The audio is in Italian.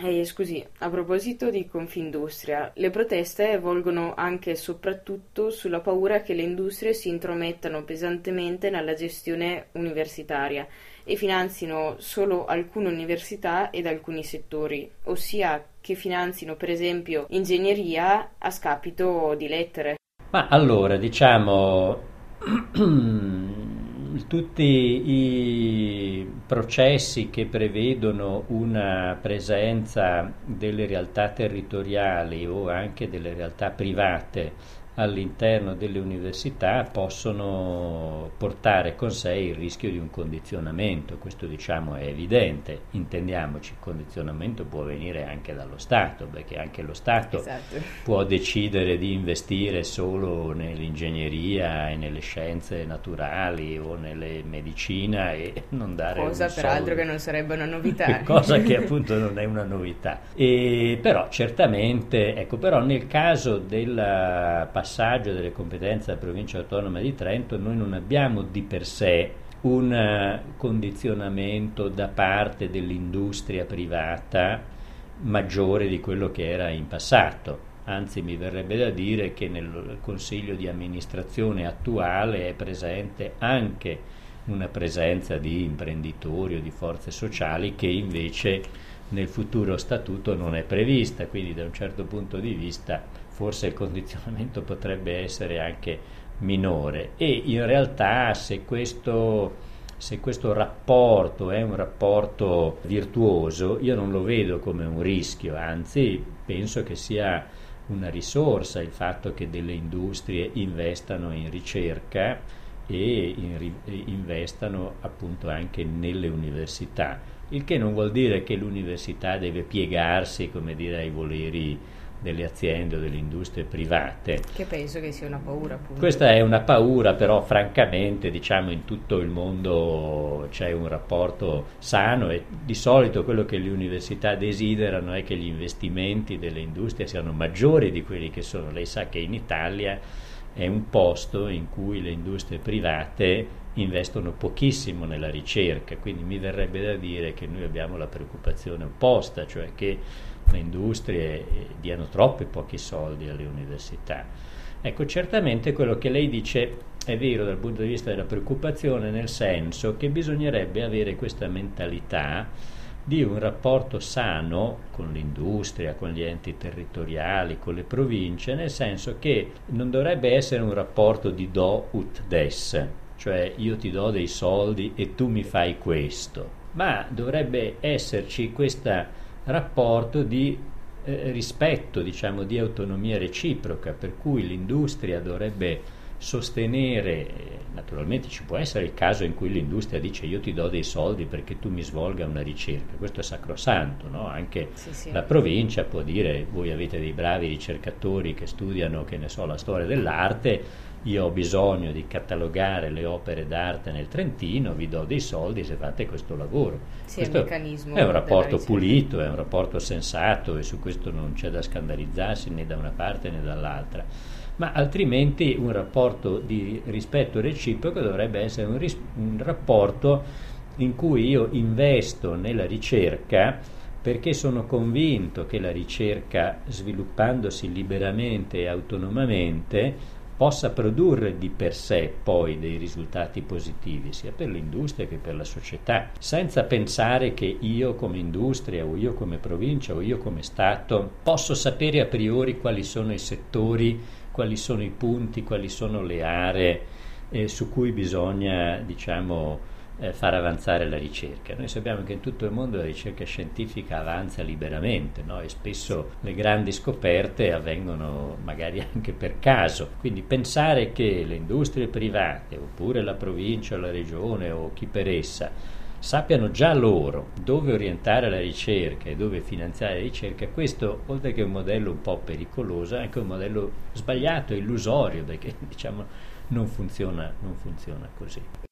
Eh, scusi, a proposito di Confindustria, le proteste volgono anche e soprattutto sulla paura che le industrie si intromettano pesantemente nella gestione universitaria e finanzino solo alcune università ed alcuni settori, ossia che finanzino per esempio ingegneria a scapito di lettere. Ma allora, diciamo, tutti i processi che prevedono una presenza delle realtà territoriali o anche delle realtà private all'interno delle università possono portare con sé il rischio di un condizionamento, questo diciamo è evidente, intendiamoci, il condizionamento può venire anche dallo Stato, perché anche lo Stato esatto. può decidere di investire solo nell'ingegneria e nelle scienze naturali o nelle medicina e non dare cosa peraltro che non sarebbe una novità. Cosa che appunto non è una novità. E, però certamente ecco però nel caso della passaggio passaggio delle competenze della provincia autonoma di Trento noi non abbiamo di per sé un eh, condizionamento da parte dell'industria privata maggiore di quello che era in passato. Anzi, mi verrebbe da dire che nel consiglio di amministrazione attuale è presente anche una presenza di imprenditori o di forze sociali che invece nel futuro statuto non è prevista, quindi da un certo punto di vista forse il condizionamento potrebbe essere anche minore. E in realtà se questo, se questo rapporto è un rapporto virtuoso io non lo vedo come un rischio, anzi penso che sia una risorsa il fatto che delle industrie investano in ricerca e in, investano appunto anche nelle università, il che non vuol dire che l'università deve piegarsi come dire, ai voleri delle aziende o delle industrie private. Che penso che sia una paura. Appunto. Questa è una paura, però francamente diciamo in tutto il mondo c'è un rapporto sano e di solito quello che le università desiderano è che gli investimenti delle industrie siano maggiori di quelli che sono. Lei sa che in Italia è un posto in cui le industrie private investono pochissimo nella ricerca, quindi mi verrebbe da dire che noi abbiamo la preoccupazione opposta, cioè che le industrie eh, diano troppi pochi soldi alle università. Ecco, certamente quello che lei dice è vero dal punto di vista della preoccupazione, nel senso che bisognerebbe avere questa mentalità di un rapporto sano con l'industria, con gli enti territoriali, con le province, nel senso che non dovrebbe essere un rapporto di do ut des, cioè io ti do dei soldi e tu mi fai questo, ma dovrebbe esserci questo rapporto di eh, rispetto, diciamo, di autonomia reciproca, per cui l'industria dovrebbe sostenere, naturalmente ci può essere il caso in cui l'industria dice io ti do dei soldi perché tu mi svolga una ricerca, questo è sacrosanto, no? anche sì, sì. la provincia può dire voi avete dei bravi ricercatori che studiano, che ne so, la storia dell'arte, io ho bisogno di catalogare le opere d'arte nel Trentino, vi do dei soldi se fate questo lavoro. Sì, questo è, è un rapporto pulito, è un rapporto sensato e su questo non c'è da scandalizzarsi né da una parte né dall'altra ma altrimenti un rapporto di rispetto reciproco dovrebbe essere un, ris- un rapporto in cui io investo nella ricerca perché sono convinto che la ricerca, sviluppandosi liberamente e autonomamente, possa produrre di per sé poi dei risultati positivi, sia per l'industria che per la società, senza pensare che io come industria o io come provincia o io come Stato posso sapere a priori quali sono i settori quali sono i punti, quali sono le aree eh, su cui bisogna diciamo, eh, far avanzare la ricerca. Noi sappiamo che in tutto il mondo la ricerca scientifica avanza liberamente no? e spesso le grandi scoperte avvengono magari anche per caso, quindi pensare che le industrie private oppure la provincia o la regione o chi per essa sappiano già loro dove orientare la ricerca e dove finanziare la ricerca, questo oltre che un modello un po' pericoloso è anche un modello sbagliato, illusorio, perché diciamo non funziona, non funziona così.